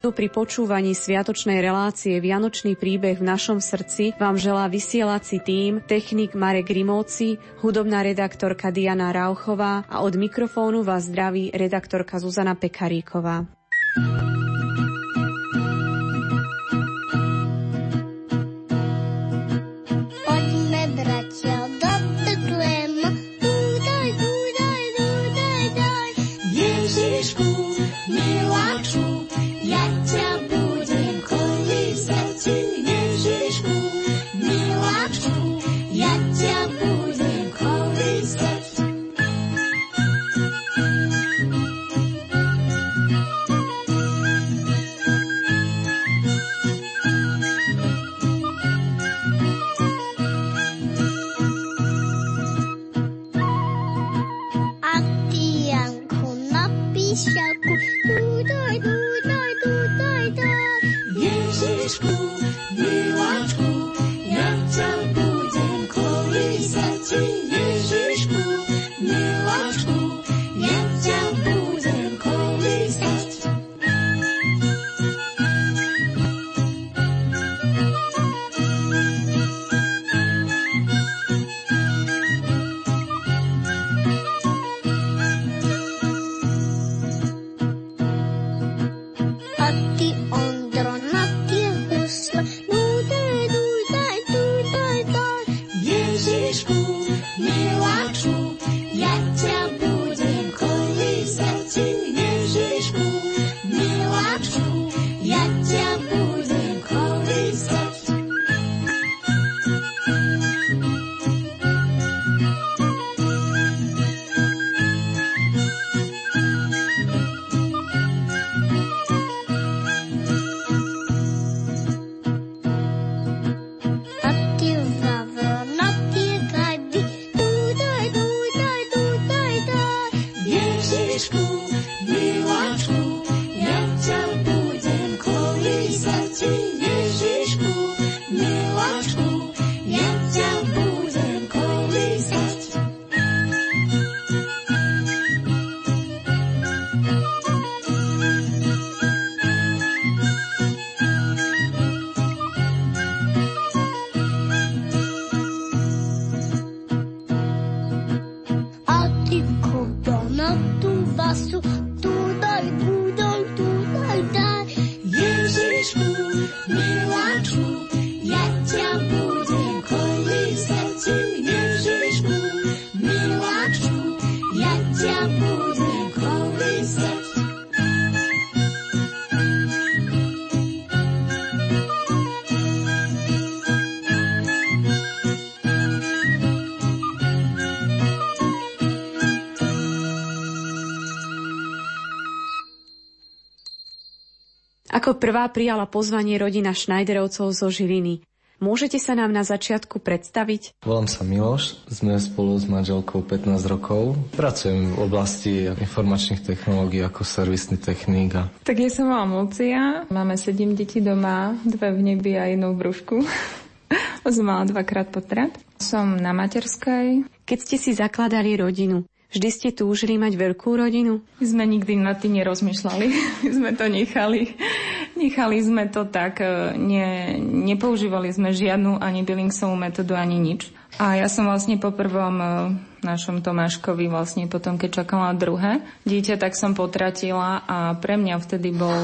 Pri počúvaní sviatočnej relácie Vianočný príbeh v našom srdci vám želá vysielací tým, technik Marek Rimóci, hudobná redaktorka Diana Rauchová a od mikrofónu vás zdraví redaktorka Zuzana Pekaríková. Ako prvá prijala pozvanie rodina Schneiderovcov zo Žiliny. Môžete sa nám na začiatku predstaviť? Volám sa Miloš, sme spolu s manželkou 15 rokov. Pracujem v oblasti informačných technológií ako servisný technik. A... Tak ja som volám Lucia, máme 7 detí doma, dve v nebi a jednu v brúšku. som mala dvakrát potrat. Som na materskej. Keď ste si zakladali rodinu, Vždy ste túžili mať veľkú rodinu? My sme nikdy nad tým nerozmýšľali. My sme to nechali. Nechali sme to tak. Ne, nepoužívali sme žiadnu ani Billingsovú metódu, ani nič. A ja som vlastne po prvom e, našom Tomáškovi vlastne potom, keď čakala druhé dieťa, tak som potratila a pre mňa vtedy bol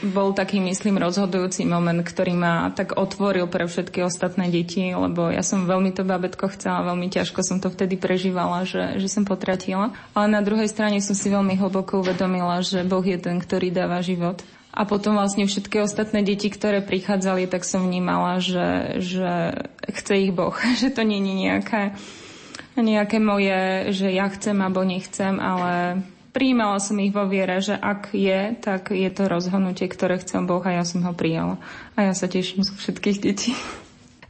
bol taký, myslím, rozhodujúci moment, ktorý ma tak otvoril pre všetky ostatné deti, lebo ja som veľmi to babetko chcela, veľmi ťažko som to vtedy prežívala, že, že som potratila. Ale na druhej strane som si veľmi hlboko uvedomila, že Boh je ten, ktorý dáva život. A potom vlastne všetky ostatné deti, ktoré prichádzali, tak som vnímala, že, že chce ich Boh, že to nie je nejaké, nejaké moje, že ja chcem alebo nechcem, ale Príjmala som ich vo viere, že ak je, tak je to rozhodnutie, ktoré chcem Boh a ja som ho prijala. A ja sa teším zo všetkých detí.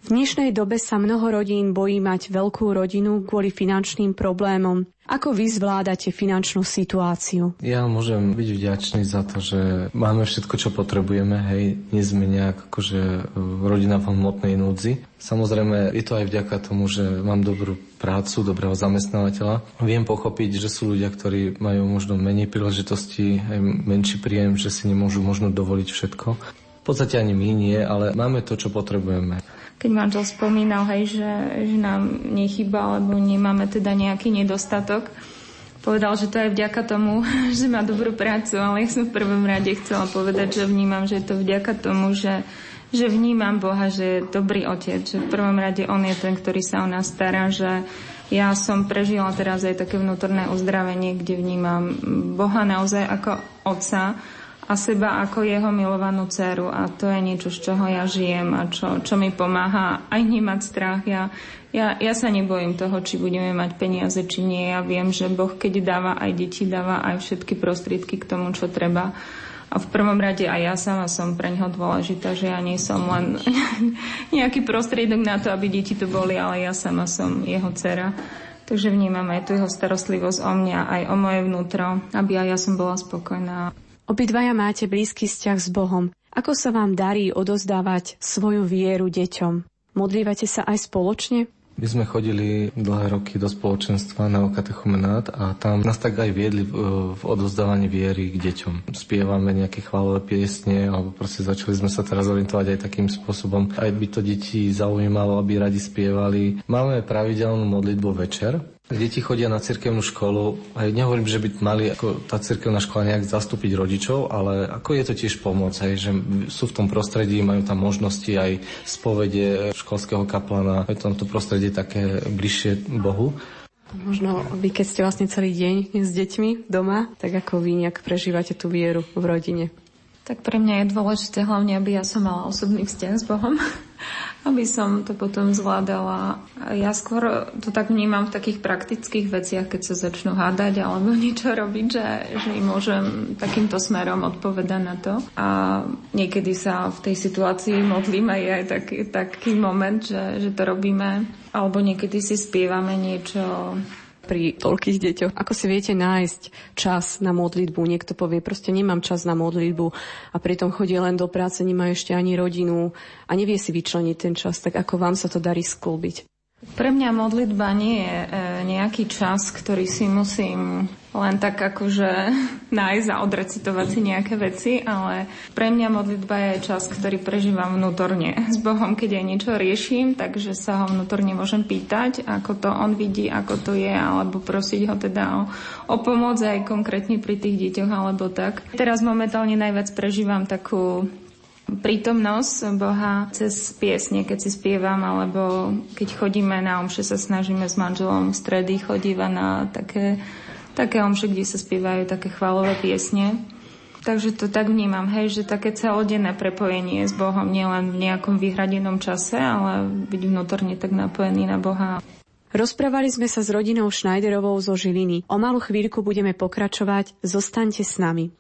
V dnešnej dobe sa mnoho rodín bojí mať veľkú rodinu kvôli finančným problémom. Ako vy zvládate finančnú situáciu? Ja môžem byť vďačný za to, že máme všetko, čo potrebujeme, hej, nie sme nejak akože e, rodina v hmotnej núdzi. Samozrejme, je to aj vďaka tomu, že mám dobrú prácu, dobrého zamestnávateľa. Viem pochopiť, že sú ľudia, ktorí majú možno menej príležitosti, aj menší príjem, že si nemôžu možno dovoliť všetko. V podstate ani my nie, ale máme to, čo potrebujeme keď manžel spomínal, hej, že, že nám nechyba, alebo nemáme teda nejaký nedostatok, povedal, že to je vďaka tomu, že má dobrú prácu, ale ja som v prvom rade chcela povedať, že vnímam, že je to vďaka tomu, že, že vnímam Boha, že je dobrý otec, že v prvom rade On je ten, ktorý sa o nás stará, že ja som prežila teraz aj také vnútorné uzdravenie, kde vnímam Boha naozaj ako otca, a seba ako jeho milovanú dceru a to je niečo, z čoho ja žijem a čo, čo mi pomáha aj nemať strach. Ja, ja, ja sa nebojím toho, či budeme mať peniaze, či nie. Ja viem, že Boh, keď dáva aj deti, dáva aj všetky prostriedky k tomu, čo treba. A v prvom rade aj ja sama som pre neho dôležitá, že ja nie som len nejaký prostriedok na to, aby deti tu boli, ale ja sama som jeho dcera. Takže vnímam aj tu jeho starostlivosť o mňa, aj o moje vnútro, aby aj ja som bola spokojná. Obidvaja máte blízky vzťah s Bohom. Ako sa vám darí odozdávať svoju vieru deťom? Modlívate sa aj spoločne? My sme chodili dlhé roky do spoločenstva na okatechumenát a tam nás tak aj viedli v odozdávaní viery k deťom. Spievame nejaké chválové piesne alebo proste začali sme sa teraz orientovať aj takým spôsobom. Aj by to deti zaujímalo, aby radi spievali. Máme pravidelnú modlitbu večer, Deti chodia na cirkevnú školu, aj nehovorím, že by mali ako tá cirkevná škola nejak zastúpiť rodičov, ale ako je to tiež pomoc, aj, že sú v tom prostredí, majú tam možnosti aj spovede školského kaplana, je tam to prostredie také bližšie Bohu. Možno vy, keď ste vlastne celý deň s deťmi doma, tak ako vy nejak prežívate tú vieru v rodine? Tak pre mňa je dôležité hlavne, aby ja som mala osobný vzťah s Bohom, aby som to potom zvládala. Ja skôr to tak vnímam v takých praktických veciach, keď sa začnú hádať alebo niečo robiť, že, že im môžem takýmto smerom odpovedať na to. A niekedy sa v tej situácii modlíme, je aj taký, taký moment, že, že to robíme. Alebo niekedy si spievame niečo pri toľkých deťoch. Ako si viete nájsť čas na modlitbu? Niekto povie, proste nemám čas na modlitbu a pritom chodí len do práce, nemá ešte ani rodinu a nevie si vyčleniť ten čas. Tak ako vám sa to darí sklbiť? Pre mňa modlitba nie je e, nejaký čas, ktorý si musím len tak akože nájsť a odrecitovať si nejaké veci, ale pre mňa modlitba je čas, ktorý prežívam vnútorne s Bohom, keď aj niečo riešim, takže sa ho vnútorne môžem pýtať, ako to on vidí, ako to je, alebo prosiť ho teda o, o pomoc aj konkrétne pri tých deťoch alebo tak. Teraz momentálne najviac prežívam takú prítomnosť Boha cez piesne, keď si spievam, alebo keď chodíme na omše, sa snažíme s manželom v stredy chodíva na také, také omše, kde sa spievajú také chválové piesne. Takže to tak vnímam, hej, že také celodenné prepojenie s Bohom, nielen v nejakom vyhradenom čase, ale byť vnútorne tak napojený na Boha. Rozprávali sme sa s rodinou Schneiderovou zo Žiliny. O malú chvíľku budeme pokračovať. Zostaňte s nami.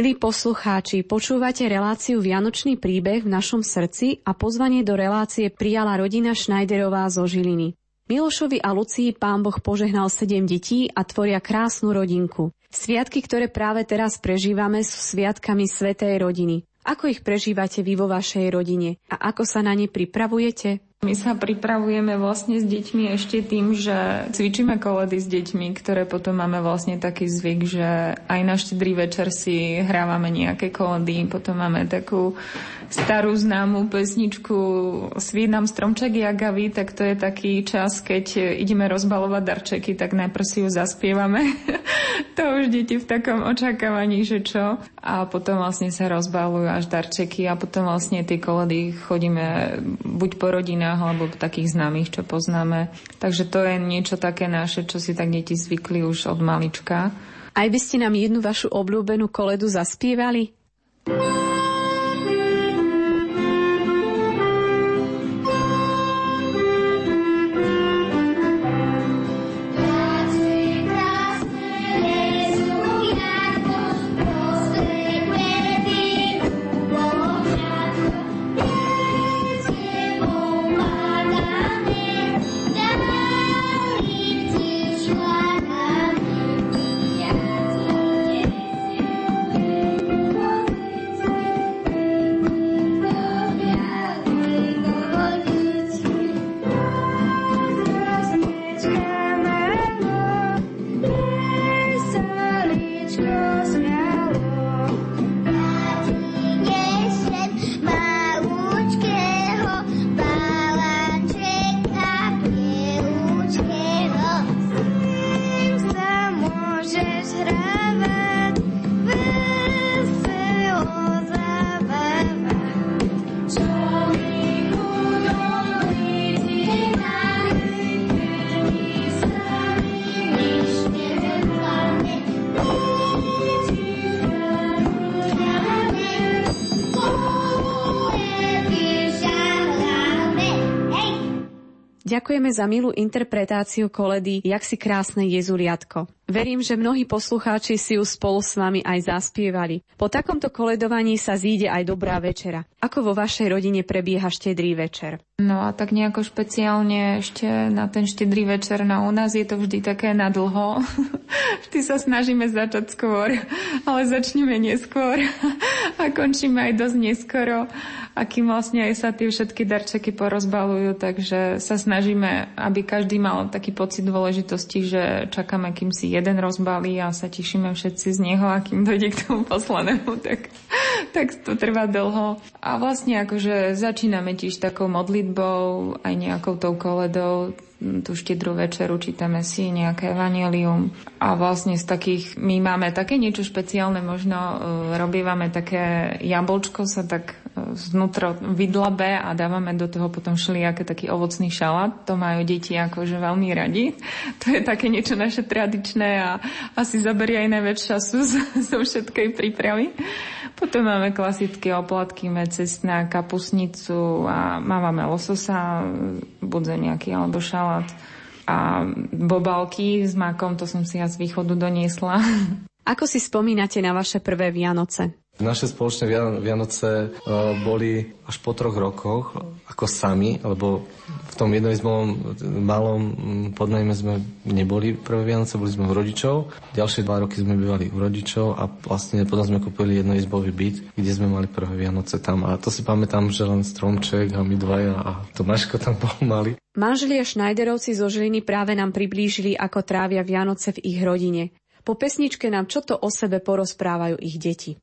Milí poslucháči, počúvate reláciu Vianočný príbeh v našom srdci a pozvanie do relácie prijala rodina Schneiderová zo Žiliny. Milošovi a Lucii pán Boh požehnal sedem detí a tvoria krásnu rodinku. Sviatky, ktoré práve teraz prežívame, sú sviatkami Svetej rodiny. Ako ich prežívate vy vo vašej rodine a ako sa na ne pripravujete? My sa pripravujeme vlastne s deťmi ešte tým, že cvičíme koledy s deťmi, ktoré potom máme vlastne taký zvyk, že aj na štedrý večer si hrávame nejaké koledy, potom máme takú starú známú pesničku Sví nám stromček jagavý, tak to je taký čas, keď ideme rozbalovať darčeky, tak najprv si ju zaspievame. to už deti v takom očakávaní, že čo. A potom vlastne sa rozbalujú až darčeky a potom vlastne tie koledy chodíme buď po rodinách, rodinách alebo takých známych, čo poznáme. Takže to je niečo také naše, čo si tak deti zvykli už od malička. Aj by ste nám jednu vašu obľúbenú koledu zaspievali? Za milú interpretáciu koledy Jak si krásne Jezuliatko. Verím, že mnohí poslucháči si ju spolu s vami aj zaspievali. Po takomto koledovaní sa zíde aj dobrá večera. Ako vo vašej rodine prebieha štedrý večer? No a tak nejako špeciálne ešte na ten štedrý večer, no u nás je to vždy také nadlho. vždy sa snažíme začať skôr, ale začneme neskôr a končíme aj dosť neskoro a kým vlastne aj sa tie všetky darčeky porozbalujú, takže sa snažíme, aby každý mal taký pocit dôležitosti, že čakáme, kým si jeden rozbalí a sa tešíme všetci z neho a kým dojde k tomu poslanému, tak, tak to trvá dlho. A vlastne akože začíname tiež takou modlitbou, aj nejakou tou koledou, tú štedrú večeru, čítame si nejaké vanilium a vlastne z takých, my máme také niečo špeciálne, možno uh, robívame také jablčko sa tak znútro vydlabe a dávame do toho potom všelijaké taký ovocný šalát. To majú deti akože veľmi radi. To je také niečo naše tradičné a asi zaberie aj najväč času zo všetkej prípravy. Potom máme klasické oplatky, cestná kapusnicu a máme lososa, budze nejaký alebo šalát a bobalky s makom, to som si ja z východu doniesla. Ako si spomínate na vaše prvé Vianoce? Naše spoločné Vianoce e, boli až po troch rokoch ako sami, lebo v tom jednoizbovom malom podnajme sme neboli prvé Vianoce, boli sme u rodičov. Ďalšie dva roky sme bývali u rodičov a vlastne potom sme kúpili jednoizbový byt, kde sme mali prvé Vianoce tam. A to si pamätám, že len stromček a my dvaja a Tomáško tam bol mali. Manželia Schneiderovci zo Žiliny práve nám priblížili, ako trávia Vianoce v ich rodine. Po pesničke nám čo to o sebe porozprávajú ich deti.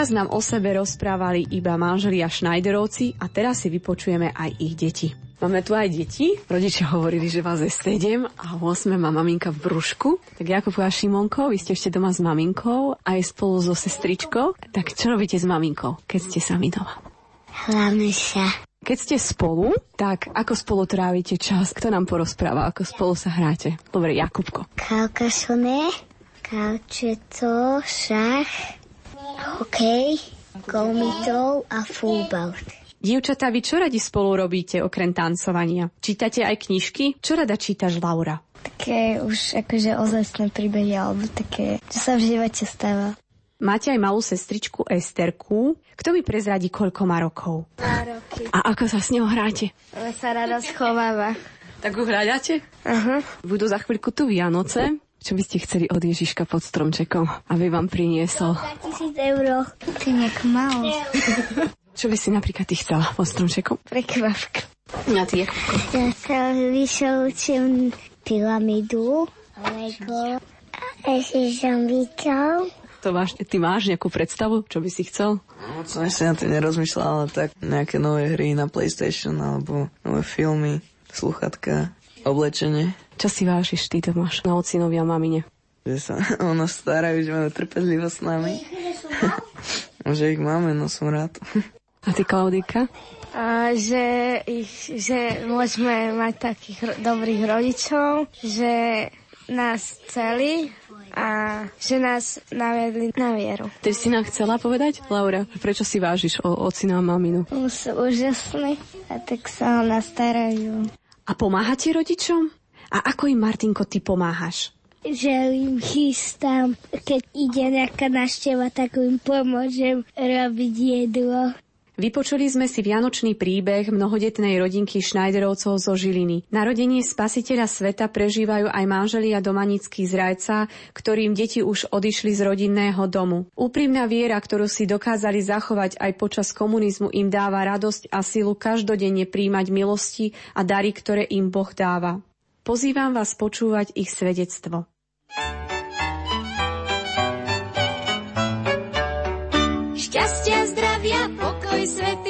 Doteraz nám o sebe rozprávali iba manželia Schneiderovci a teraz si vypočujeme aj ich deti. Máme tu aj deti. Rodičia hovorili, že vás je 7 a 8 má maminka v brúšku. Tak Jakub a Šimonko, vy ste ešte doma s maminkou a je spolu so sestričkou. Tak čo robíte s maminkou, keď ste sami doma? Hlavne sa. Keď ste spolu, tak ako spolu trávite čas? Kto nám porozpráva, ako spolu sa hráte? Dobre, Jakubko. Kalkašone, kalčeto, šach, hokej, gomitov a futbal. Dievčatá, vy čo radi spolu robíte okrem tancovania? Čítate aj knižky? Čo rada čítaš, Laura? Také už akože ozajstné príbehy, alebo také, čo sa v živote stáva. Máte aj malú sestričku Esterku. Kto mi prezradí, koľko má rokov? Dva roky. A ako sa s ňou hráte? Ale sa rada schováva. Tak ho hľadáte? Aha. Budú za chvíľku tu Vianoce. Čo by ste chceli od Ježiška pod stromčekom, aby vám priniesol? 2000 eur. Ty nejak málo. Čo by si napríklad ty chcela pod stromčekom? Prekvapka. Na tie. Ja sa vyšoučím pyramidu, Lego, a ešte som vítal. To máš, ty máš nejakú predstavu, čo by si chcel? Moc som ešte na to nerozmýšľal, ale tak nejaké nové hry na PlayStation alebo nové filmy, sluchatka, oblečenie. Čo si vážiš, ty to máš na ocinovi a mamine? Že sa ono starajú, že majú trpezlivosť s nami. že ich máme, no som rád. A ty, Klaudika? A že, ich, že môžeme mať takých ro- dobrých rodičov, že nás celí a že nás naviedli na vieru. Ty si nám chcela povedať, Laura, prečo si vážiš o ocina a maminu? Sú úžasní a tak sa o nás starajú. A pomáhate rodičom? A ako im, Martinko, ty pomáhaš? Že im chystám, keď ide nejaká návšteva, tak im pomôžem robiť jedlo. Vypočuli sme si vianočný príbeh mnohodetnej rodinky Schneiderovcov zo Žiliny. Narodenie spasiteľa sveta prežívajú aj manželia Domanický z Rajca, ktorým deti už odišli z rodinného domu. Úprimná viera, ktorú si dokázali zachovať aj počas komunizmu, im dáva radosť a silu každodenne príjmať milosti a dary, ktoré im Boh dáva. Pozývam vás počúvať ich svedectvo. Sveti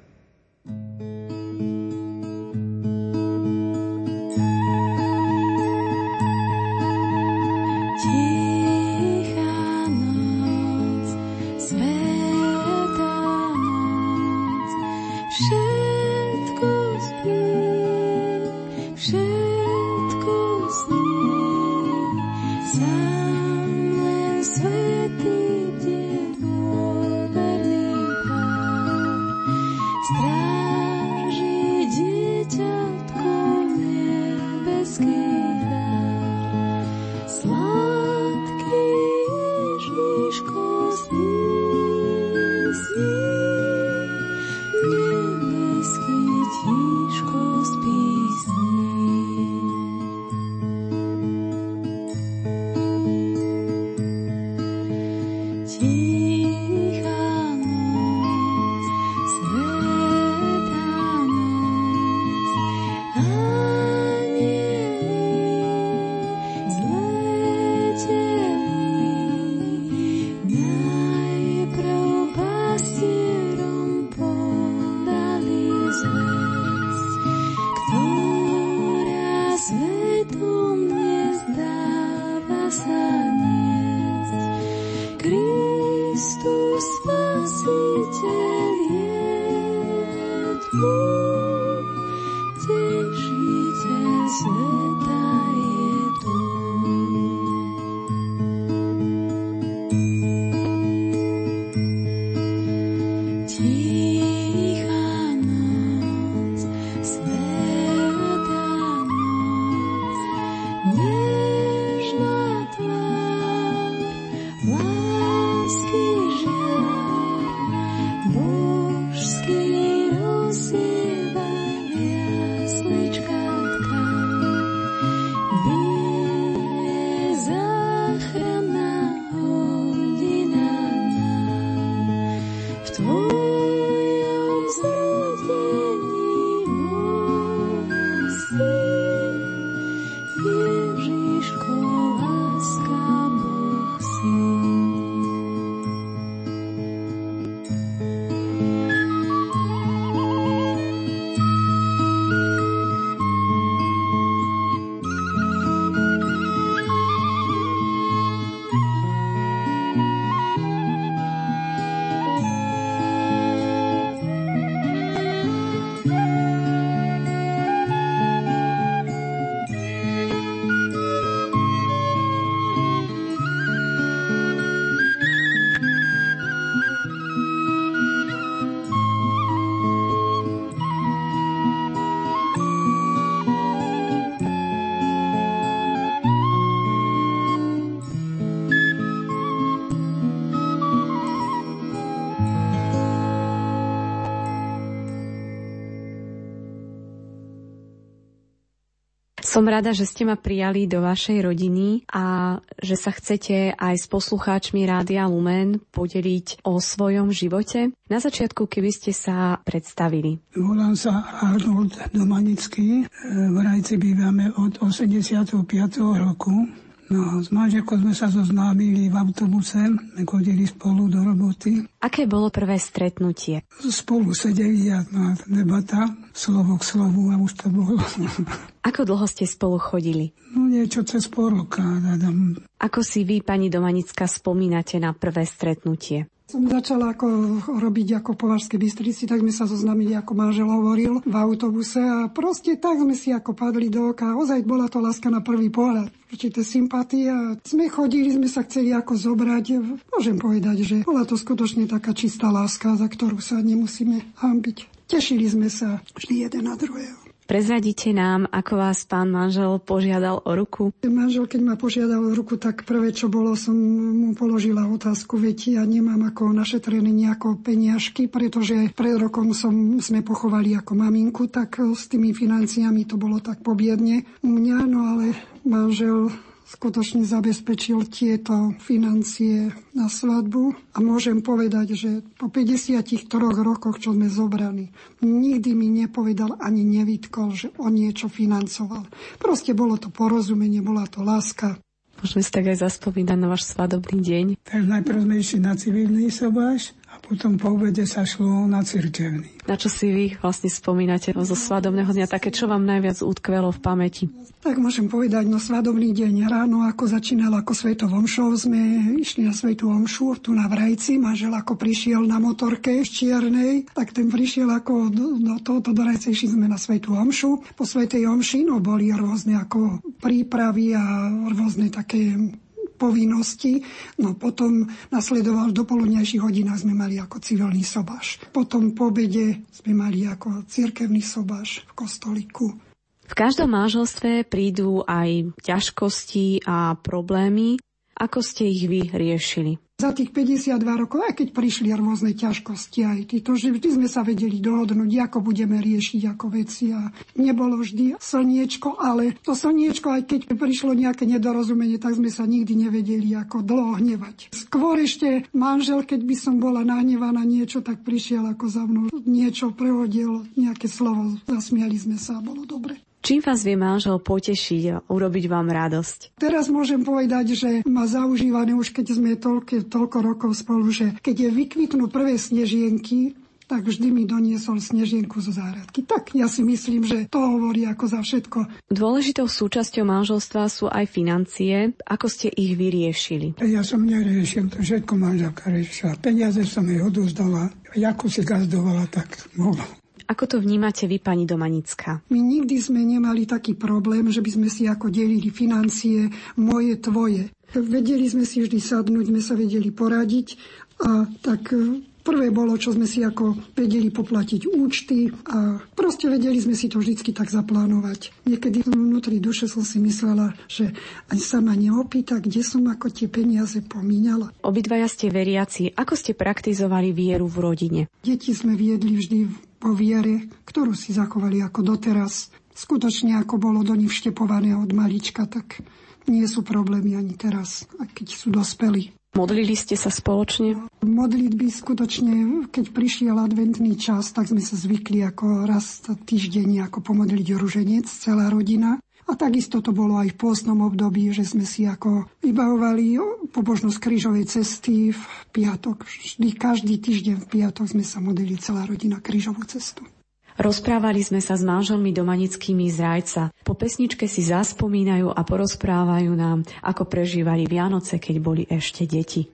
Som rada, že ste ma prijali do vašej rodiny a že sa chcete aj s poslucháčmi Rádia Lumen podeliť o svojom živote. Na začiatku, keby ste sa predstavili. Volám sa Arnold Domanický. V Rajci bývame od 85. roku. No, s manželkou sme sa zoznámili v autobuse, chodili spolu do roboty. Aké bolo prvé stretnutie? Spolu sedeli a debata, slovo k slovu a už to bolo. Ako dlho ste spolu chodili? No niečo cez pol roka. Dadam. Ako si vy, pani Domanická, spomínate na prvé stretnutie? Som začala ako robiť ako po Varskej Bystrici, tak sme sa zoznamili, ako manžel hovoril, v autobuse a proste tak sme si ako padli do oka. Ozaj bola to láska na prvý pohľad. Určité sympatie a sme chodili, sme sa chceli ako zobrať. Môžem povedať, že bola to skutočne taká čistá láska, za ktorú sa nemusíme hambiť. Tešili sme sa vždy jeden na druhého. Prezradíte nám, ako vás pán manžel požiadal o ruku? Manžel, keď ma požiadal o ruku, tak prvé, čo bolo, som mu položila otázku, veď ja nemám ako našetrené nejako peniažky, pretože pred rokom som, sme pochovali ako maminku, tak s tými financiami to bolo tak pobiedne u mňa, no ale manžel skutočne zabezpečil tieto financie na svadbu a môžem povedať, že po 53 rokoch, čo sme zobrali, nikdy mi nepovedal ani nevytkol, že on niečo financoval. Proste bolo to porozumenie, bola to láska. Môžeme si tak aj zaspomínať na váš svadobný deň. Tak najprv sme išli na civilný sobáš potom po obede sa šlo na cirkevný. Na čo si vy vlastne spomínate zo svadobného dňa? Také, čo vám najviac utkvelo v pamäti? Tak môžem povedať, no svadobný deň ráno, ako začínal ako Svetou omšou, sme išli na Svetú omšu tu na Vrajci. Manžel ako prišiel na motorke z Čiernej, tak ten prišiel ako do, do tohoto do Rajce, išli sme na Svetú omšu. Po Svetej omši, no boli rôzne ako prípravy a rôzne také povinnosti. No potom nasledoval do poludnejších hodinách sme mali ako civilný sobáš. Potom po obede sme mali ako cirkevný sobáš v kostoliku. V každom manželstve prídu aj ťažkosti a problémy. Ako ste ich vy riešili? Za tých 52 rokov, aj keď prišli rôzne ťažkosti aj títo, že vždy sme sa vedeli dohodnúť, ako budeme riešiť ako veci a nebolo vždy slniečko, ale to slniečko, aj keď prišlo nejaké nedorozumenie, tak sme sa nikdy nevedeli ako dlho hnevať. Skôr ešte manžel, keď by som bola nahnevaná niečo, tak prišiel ako za mnou, niečo prehodil, nejaké slovo, zasmiali sme sa a bolo dobre. Čím vás vie manžel potešiť a urobiť vám radosť? Teraz môžem povedať, že má zaužívané už keď sme toľko, toľko rokov spolu, že keď je vykvitnú prvé snežienky, tak vždy mi doniesol snežienku zo záhradky. Tak ja si myslím, že to hovorí ako za všetko. Dôležitou súčasťou manželstva sú aj financie. Ako ste ich vyriešili? Ja som neriešil, to všetko manželka riešila. Peniaze som jej odozdala. Jakú si gazdovala, tak mohla. Ako to vnímate vy, pani Domanická? My nikdy sme nemali taký problém, že by sme si ako delili financie moje, tvoje. Vedeli sme si vždy sadnúť, sme sa vedeli poradiť a tak e, Prvé bolo, čo sme si ako vedeli poplatiť účty a proste vedeli sme si to vždycky tak zaplánovať. Niekedy vnútri duše som si myslela, že ani sa ma neopýta, kde som ako tie peniaze pomínala. Obidvaja ste veriaci. Ako ste praktizovali vieru v rodine? Deti sme viedli vždy po viere, ktorú si zachovali ako doteraz. Skutočne ako bolo do nich vštepované od malička, tak nie sú problémy ani teraz, keď sú dospelí. Modlili ste sa spoločne? Modlitby skutočne, keď prišiel adventný čas, tak sme sa zvykli ako raz týždeň ako pomodliť ruženec, celá rodina. A takisto to bolo aj v pôstnom období, že sme si ako vybavovali pobožnosť krížovej cesty v piatok. Vždy, každý týždeň v piatok sme sa modlili celá rodina krížovú cestu. Rozprávali sme sa s manželmi domanickými z Rajca. Po pesničke si zaspomínajú a porozprávajú nám, ako prežívali Vianoce, keď boli ešte deti.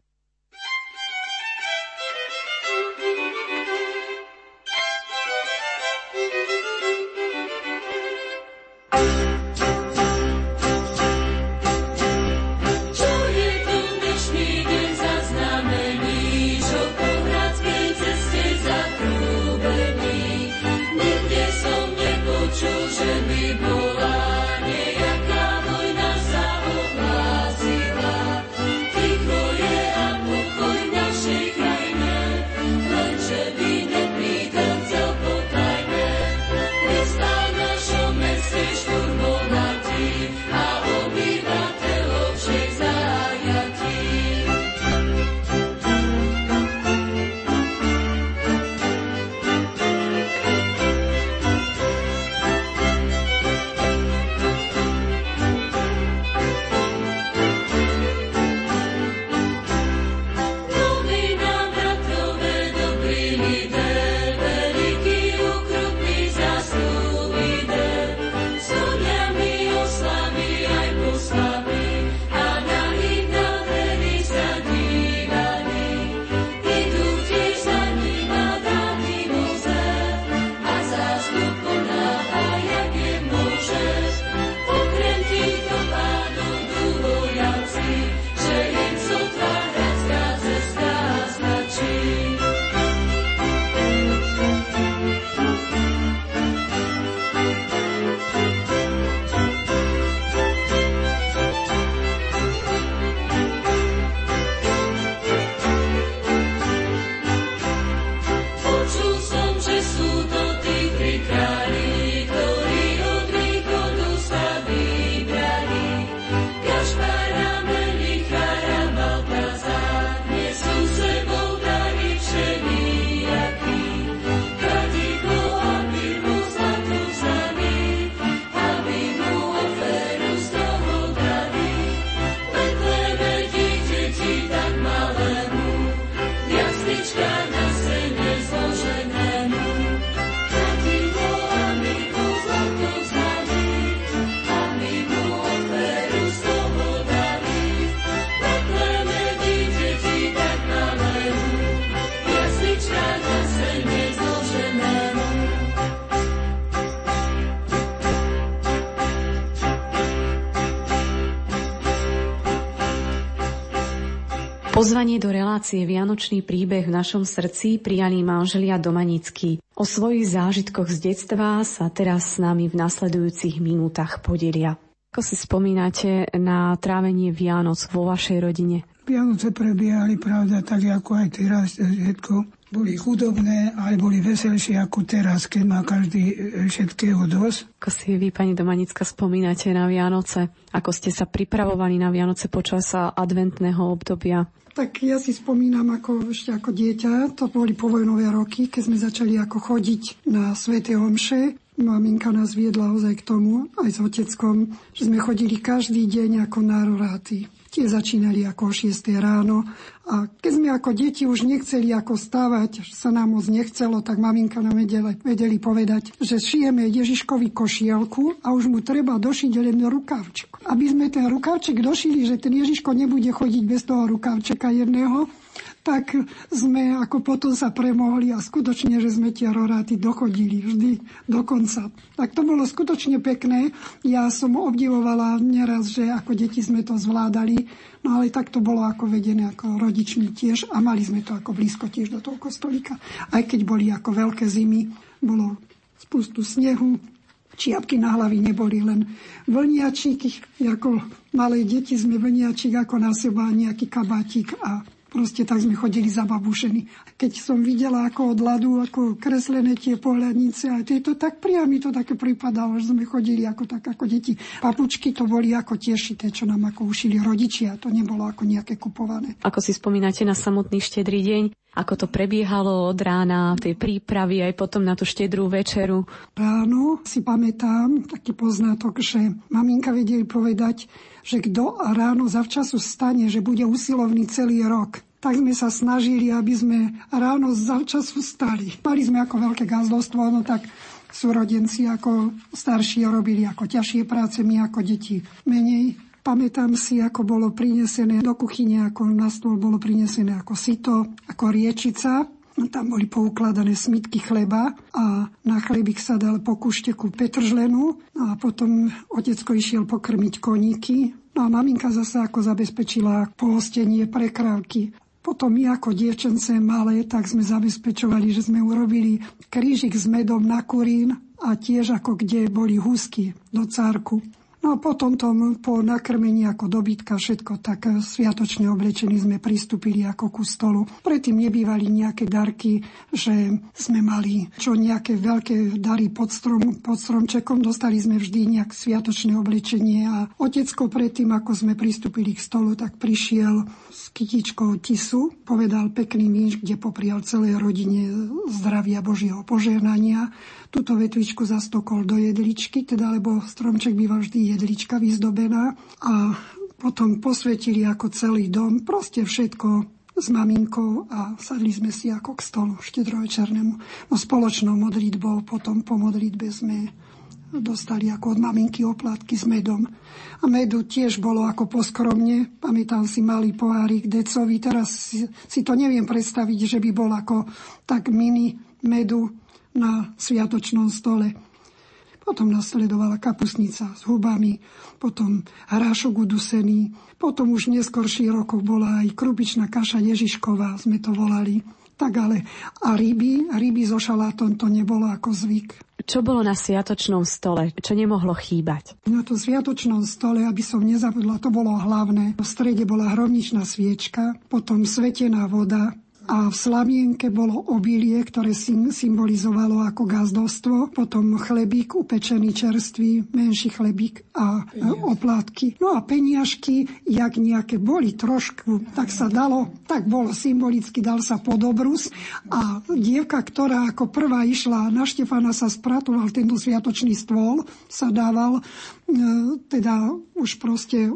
Relácie Vianočný príbeh v našom srdci prijali manželia Domanický. O svojich zážitkoch z detstva sa teraz s nami v nasledujúcich minútach podelia. Ako si spomínate na trávenie Vianoc vo vašej rodine? Vianoce prebiehali, pravda, tak ako aj teraz všetko. Boli chudobné, ale boli veselšie ako teraz, keď má každý všetkého dosť. Ako si vy, pani Domanická, spomínate na Vianoce? Ako ste sa pripravovali na Vianoce počas adventného obdobia? Tak ja si spomínam ako ešte ako dieťa, to boli povojnové roky, keď sme začali ako chodiť na Svete Omše. Maminka nás viedla ozaj k tomu, aj s oteckom, že sme chodili každý deň ako nároráty. Tie začínali ako o 6 ráno a keď sme ako deti už nechceli ako stávať, sa nám moc nechcelo, tak maminka nám vedeli, vedeli povedať, že šijeme Ježiškovi košielku a už mu treba došiť len rukavček. Aby sme ten rukavček došili, že ten Ježiško nebude chodiť bez toho rukavčeka jedného, tak sme ako potom sa premohli a skutočne, že sme tie roráty dochodili vždy do konca. Tak to bolo skutočne pekné. Ja som obdivovala neraz, že ako deti sme to zvládali, no ale tak to bolo ako vedené ako rodičmi tiež a mali sme to ako blízko tiež do toho kostolíka. Aj keď boli ako veľké zimy, bolo spustu snehu, čiapky na hlavy neboli len vlniačíky, ako malé deti sme vlniačík ako na seba, nejaký kabátik a Proste tak sme chodili za babušeny. Keď som videla ako od ľadu, ako kreslené tie pohľadnice a tieto, tak priami to také pripadalo, že sme chodili ako tak ako deti. Papučky to boli ako tiešité, čo nám ako ušili rodičia. To nebolo ako nejaké kupované. Ako si spomínate na samotný štedrý deň, ako to prebiehalo od rána, tej prípravy aj potom na tú štedrú večeru? Ráno si pamätám taký poznatok, že maminka vedeli povedať, že kto ráno zavčasu stane, že bude usilovný celý rok, tak sme sa snažili, aby sme ráno zavčasu stali. Mali sme ako veľké gazdostvo, no tak súrodenci ako starší robili ako ťažšie práce, my ako deti menej. Pamätám si, ako bolo prinesené do kuchyne, ako na stôl bolo prinesené ako sito, ako riečica, tam boli poukladané smitky chleba a na chlebík sa dal po kušteku petržlenu a potom otecko išiel pokrmiť koníky. No a maminka zase ako zabezpečila pohostenie pre krávky. Potom my ako dievčence malé, tak sme zabezpečovali, že sme urobili krížik s medom na kurín a tiež ako kde boli husky do cárku. No a potom tom, po nakrmení ako dobytka všetko tak sviatočne oblečení sme pristúpili ako ku stolu. Predtým nebývali nejaké darky, že sme mali čo nejaké veľké dary pod, strom, pod stromčekom. Dostali sme vždy nejak sviatočné oblečenie a otecko predtým, ako sme pristúpili k stolu, tak prišiel s kytičkou tisu, povedal pekný míš, kde poprial celej rodine zdravia Božieho požehnania túto vetvičku zastokol do jedličky, teda lebo stromček býva vždy jedlička vyzdobená a potom posvetili ako celý dom, proste všetko s maminkou a sadli sme si ako k stolu štedrovečernému. No spoločnou modlitbou, potom po modlitbe sme dostali ako od maminky oplatky s medom. A medu tiež bolo ako poskromne. Pamätám si malý pohárik decový. Teraz si, si to neviem predstaviť, že by bol ako tak mini medu na sviatočnom stole. Potom nasledovala kapusnica s hubami, potom hrášok udusený, potom už neskorší rokov bola aj krupičná kaša Ježišková, sme to volali. Tak ale, a ryby, ryby so šalátom to nebolo ako zvyk. Čo bolo na sviatočnom stole? Čo nemohlo chýbať? Na tom sviatočnom stole, aby som nezabudla, to bolo hlavné. V strede bola hrovničná sviečka, potom svetená voda, a v Slavienke bolo obilie, ktoré symbolizovalo ako gazdostvo, potom chlebík upečený čerstvý, menší chlebík a oplátky. No a peniažky, jak nejaké boli trošku, tak sa dalo, tak bolo symbolicky, dal sa pod obrus a dievka, ktorá ako prvá išla na Štefana sa spratoval tento sviatočný stôl, sa dával e, teda už proste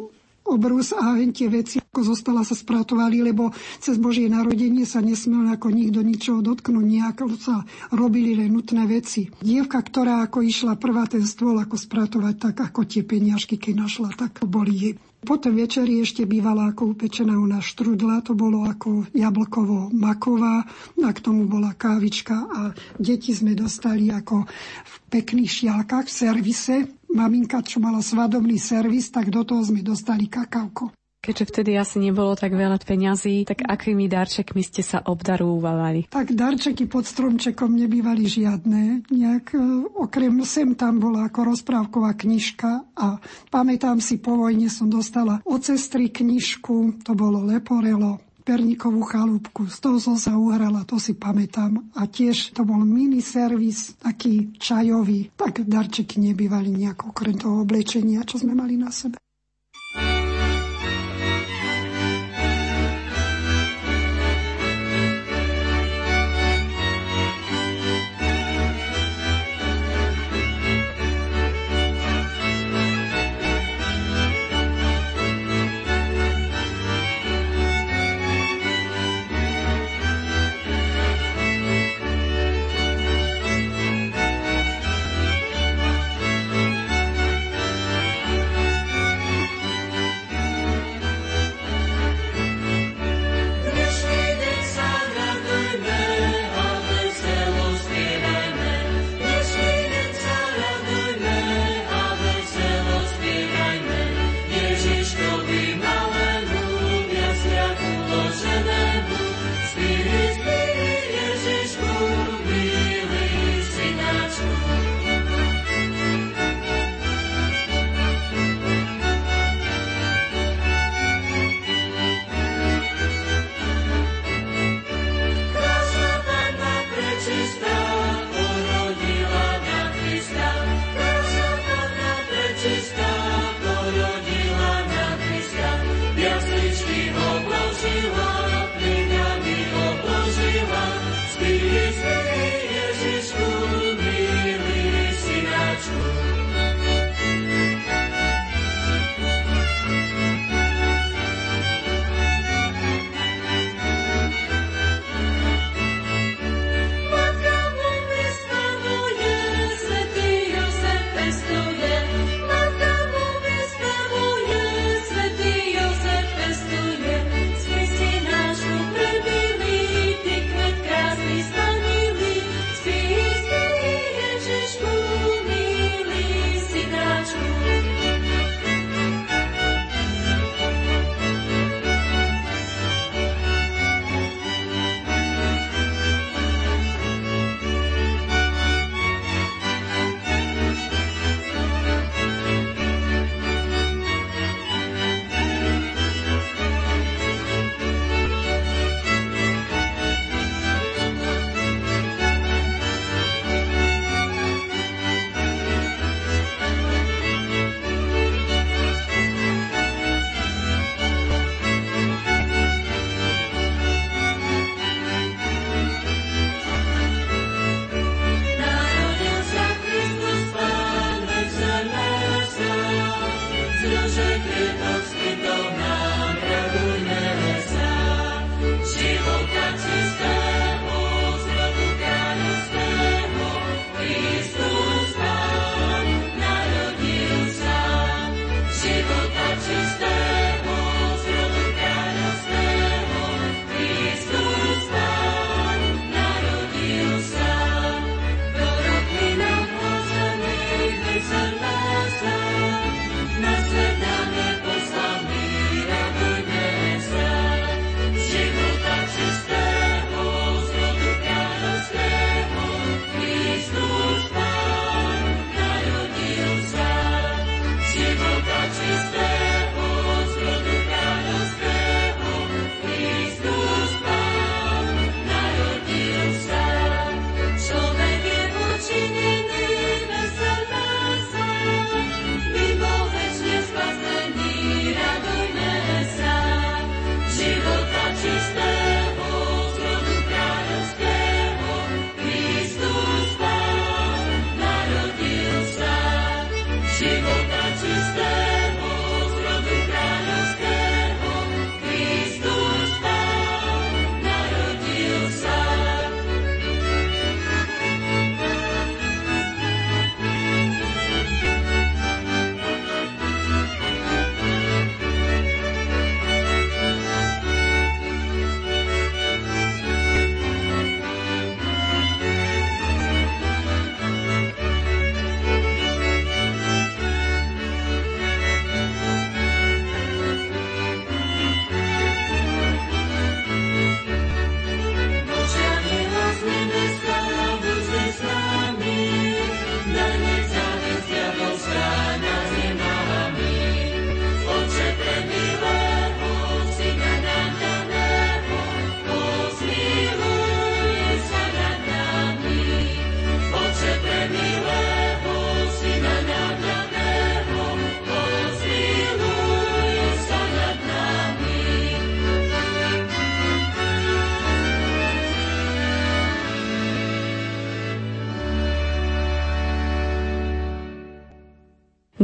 obrus a tie veci ako zostala sa spratovali, lebo cez Božie narodenie sa nesmel ako nikto ničoho dotknúť, nejako sa robili len nutné veci. Dievka, ktorá ako išla prvá ten stôl ako spratovať, tak ako tie peniažky, keď našla, tak boli jej. Potom večeri ešte bývala ako upečená nás štrudla, to bolo ako jablkovo-maková, a k tomu bola kávička a deti sme dostali ako v pekných šialkách v servise. Maminka, čo mala svadobný servis, tak do toho sme dostali kakavko. Keďže vtedy asi nebolo tak veľa peňazí, tak akými darčekmi ste sa obdarúvali? Tak darčeky pod stromčekom nebývali žiadne. Nejak, e, okrem sem tam bola ako rozprávková knižka a pamätám si, po vojne som dostala od sestry knižku, to bolo Leporelo, perníkovú chalúbku. Z toho som sa uhrala, to si pamätám. A tiež to bol mini servis, taký čajový. Tak darčeky nebývali nejako okrem toho oblečenia, čo sme mali na sebe.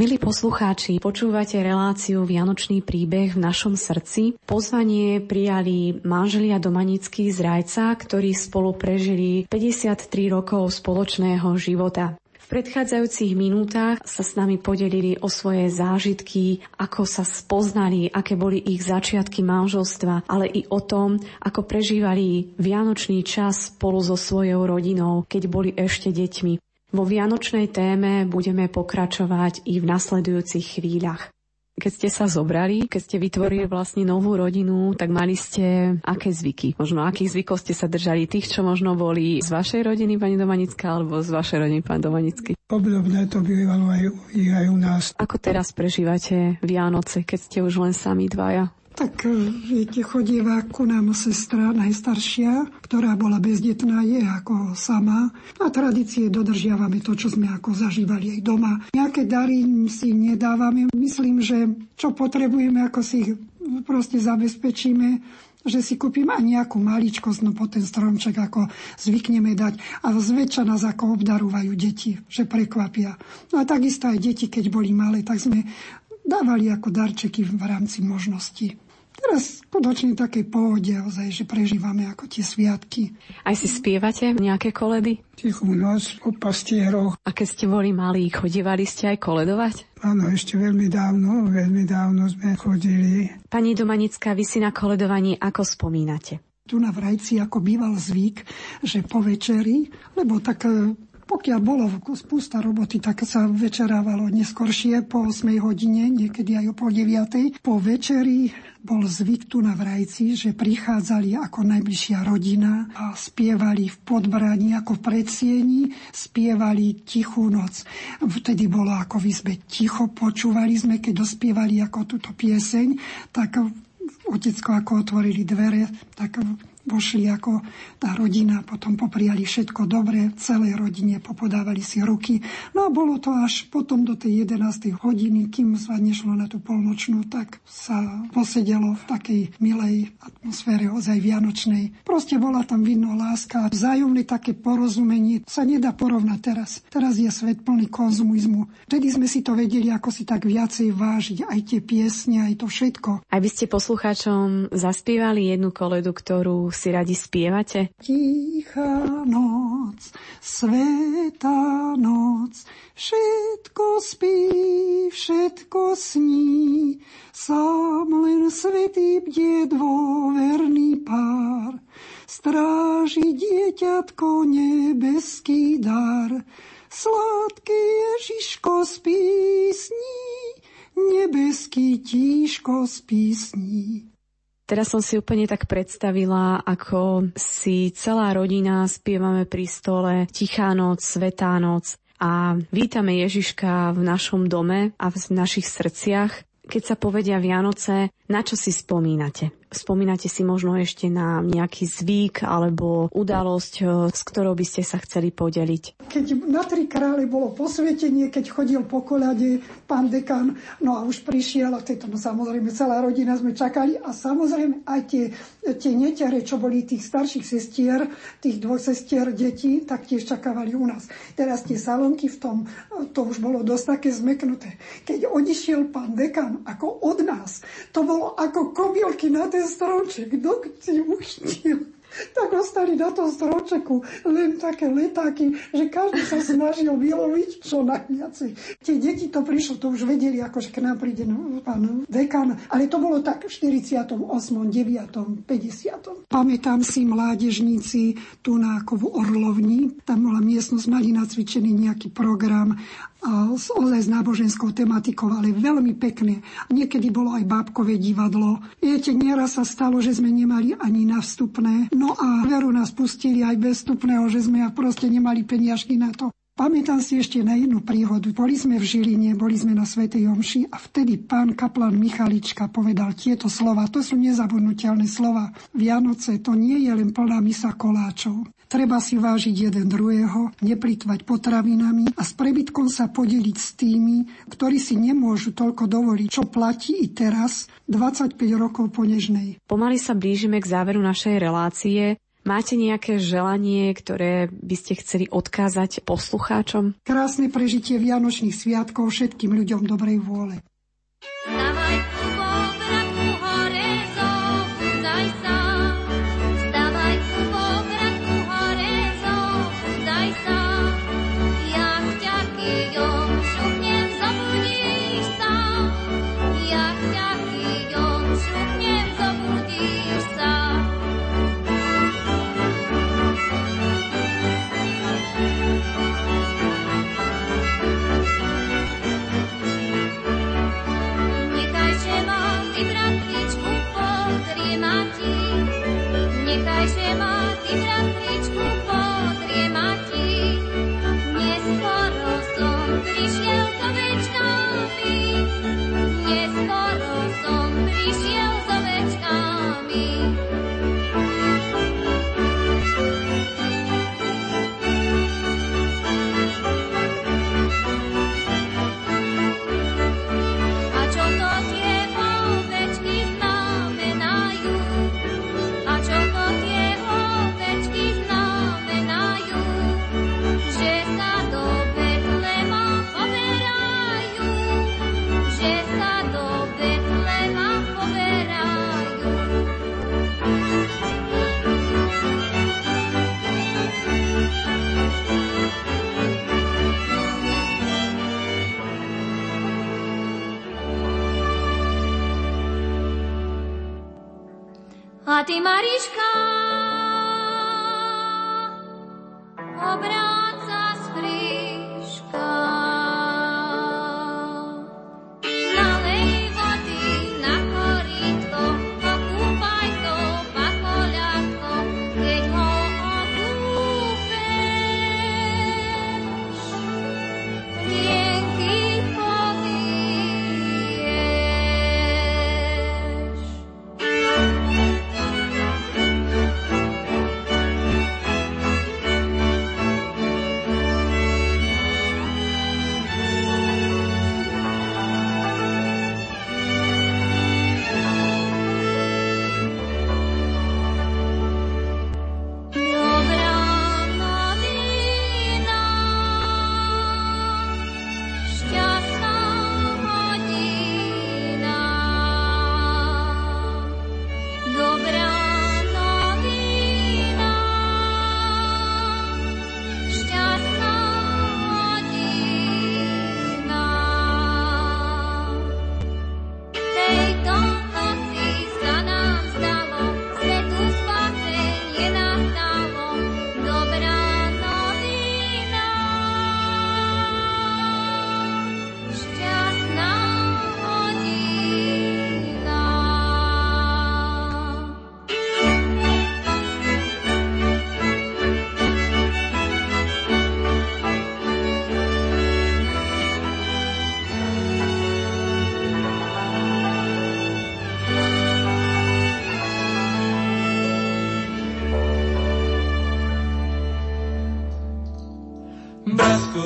Milí poslucháči, počúvate reláciu Vianočný príbeh v našom srdci. Pozvanie prijali manželia Domanický z Rajca, ktorí spolu prežili 53 rokov spoločného života. V predchádzajúcich minútach sa s nami podelili o svoje zážitky, ako sa spoznali, aké boli ich začiatky manželstva, ale i o tom, ako prežívali vianočný čas spolu so svojou rodinou, keď boli ešte deťmi. Vo vianočnej téme budeme pokračovať i v nasledujúcich chvíľach. Keď ste sa zobrali, keď ste vytvorili vlastne novú rodinu, tak mali ste aké zvyky? Možno akých zvykov ste sa držali? Tých, čo možno boli z vašej rodiny, pani Domanická, alebo z vašej rodiny, pán Domanický? Obdobne to bývalo aj, aj u nás. Ako teraz prežívate Vianoce, keď ste už len sami dvaja? Tak e, viete, chodieva ku nám sestra najstaršia, ktorá bola bezdetná, je ako sama. A tradície dodržiavame to, čo sme ako zažívali aj doma. Nejaké dary si nedávame. Myslím, že čo potrebujeme, ako si ich proste zabezpečíme že si kúpim aj nejakú maličkosť, no po ten stromček ako zvykneme dať. A zväčša nás ako obdarúvajú deti, že prekvapia. No a takisto aj deti, keď boli malé, tak sme dávali ako darčeky v rámci možností. Teraz skutočne takej pohode, ozaj, že prežívame ako tie sviatky. Aj si spievate nejaké koledy? Tichú noc o pastieroch. A keď ste boli malí, chodívali ste aj koledovať? Áno, ešte veľmi dávno, veľmi dávno sme chodili. Pani Domanická, vy si na koledovaní ako spomínate? Tu na Vrajci ako býval zvyk, že po večeri, lebo tak e, pokiaľ bolo spústa roboty, tak sa večerávalo neskoršie po 8 hodine, niekedy aj o pol 9. Po večeri bol zvyk tu na Vrajci, že prichádzali ako najbližšia rodina a spievali v podbraní ako v predsieni, spievali tichú noc. Vtedy bolo ako v izbe ticho, počúvali sme, keď dospievali ako túto pieseň, tak otecko ako otvorili dvere, tak vošli ako tá rodina, potom popriali všetko dobre, celej rodine popodávali si ruky. No a bolo to až potom do tej 11. hodiny, kým sa nešlo na tú polnočnú, tak sa posedelo v takej milej atmosfére ozaj vianočnej. Proste bola tam vidno láska, vzájomné také porozumenie sa nedá porovnať teraz. Teraz je svet plný konzumizmu. Vtedy sme si to vedeli, ako si tak viacej vážiť, aj tie piesne, aj to všetko. Aj by ste poslucháčom zaspievali jednu koledu, ktorú si radi spievate? Tichá noc, svetá noc, všetko spí, všetko sní, sám len svetý bdie dôverný pár, stráži dieťatko nebeský dar, sladký Ježiško spí sní, nebeský tíško spí sní. Teraz som si úplne tak predstavila, ako si celá rodina spievame pri stole Tichá noc, Svetá noc a vítame Ježiška v našom dome a v našich srdciach. Keď sa povedia Vianoce, na čo si spomínate? Spomínate si možno ešte na nejaký zvyk alebo udalosť, eh, s ktorou by ste sa chceli podeliť? Keď na tri krále bolo posvetenie, keď chodil po kolade pán dekan, no a už prišiel, a tieto, no samozrejme celá rodina sme čakali a samozrejme aj tie, tie netere, čo boli tých starších sestier, tých dvoch sestier detí, tak tiež čakávali u nás. Teraz tie salonky v tom, to už bolo dosť také zmeknuté. Keď odišiel pán dekan ako od nás, to bolo ako kobielky na ten stromček, kto ti uchytil tak ostali na tom stromčeku len také letáky, že každý sa snažil vyloviť čo najviacej. Tie deti to prišlo, to už vedeli, ako že k nám príde no, pán dekan, ale to bolo tak v 48., 9., 50. Pamätám si mládežníci tu na ako Orlovni, tam bola miestnosť, mali nacvičený nejaký program ozaj s náboženskou tematikou, ale veľmi pekné. Niekedy bolo aj bábkové divadlo. Viete, nieraz sa stalo, že sme nemali ani na vstupné. No a veru nás pustili aj bez vstupného, že sme proste nemali peniažky na to. Pamätám si ešte na jednu príhodu. Boli sme v Žiline, boli sme na Svetej Omši a vtedy pán kaplan Michalička povedal tieto slova. To sú nezabudnutelné slova. Vianoce to nie je len plná misa koláčov. Treba si vážiť jeden druhého, neplýtvať potravinami a s prebytkom sa podeliť s tými, ktorí si nemôžu toľko dovoliť, čo platí i teraz, 25 rokov po nežnej. Pomaly sa blížime k záveru našej relácie. Máte nejaké želanie, ktoré by ste chceli odkázať poslucháčom? Krásne prežitie Vianočných sviatkov všetkým ľuďom dobrej vôle. Ty Mariška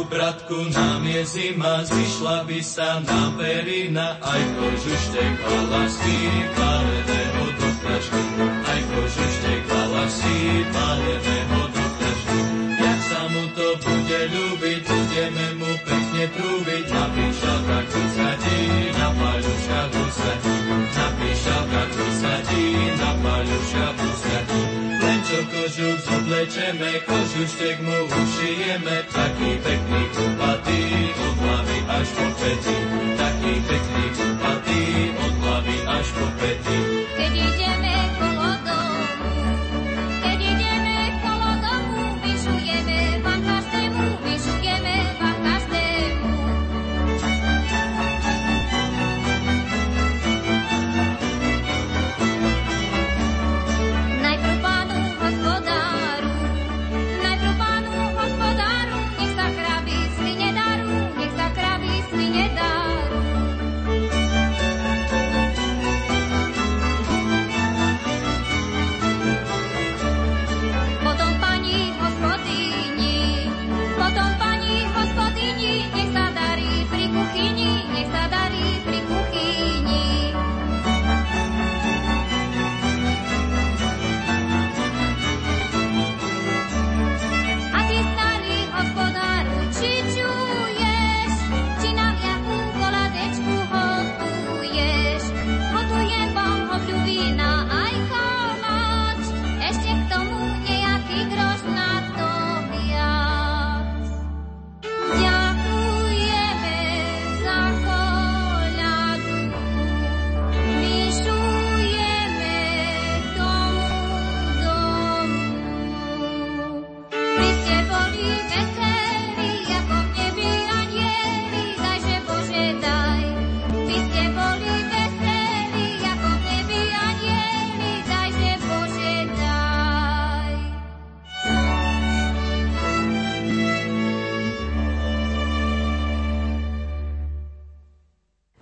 Bratku, nám je zima, zišla by sa na perina, aj kožuštek hlasí, paleného do fľašky, aj kožuštek hlasí, paleného do fľašky. Jak sa mu to bude ľúbiť, budeme mu pekne trúbiť, na píšalkách vysadí, na paľuškách usadí, na píšalkách vysadí, na paľuškách usadí. Čo kožuch zoblečeme, kožuštek mu ušijeme, taký pekný kupatý, od hlavy až po pety. Taký pekný kupatý, od hlavy až po pety. Keď ideme kolo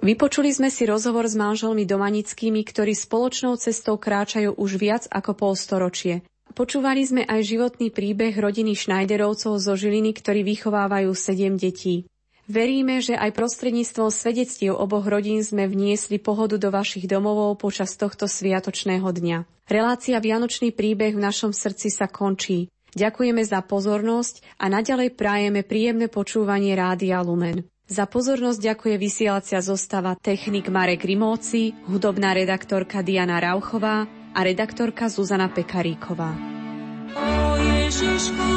Vypočuli sme si rozhovor s manželmi Domanickými, ktorí spoločnou cestou kráčajú už viac ako polstoročie. Počúvali sme aj životný príbeh rodiny Schneiderovcov zo Žiliny, ktorí vychovávajú sedem detí. Veríme, že aj prostredníctvom svedectiev oboch rodín sme vniesli pohodu do vašich domovov počas tohto sviatočného dňa. Relácia Vianočný príbeh v našom srdci sa končí. Ďakujeme za pozornosť a naďalej prajeme príjemné počúvanie Rádia Lumen. Za pozornosť ďakuje vysielacia zostava technik Marek Rimóci, hudobná redaktorka Diana Rauchová a redaktorka Zuzana Pekaríková. O Ježišku,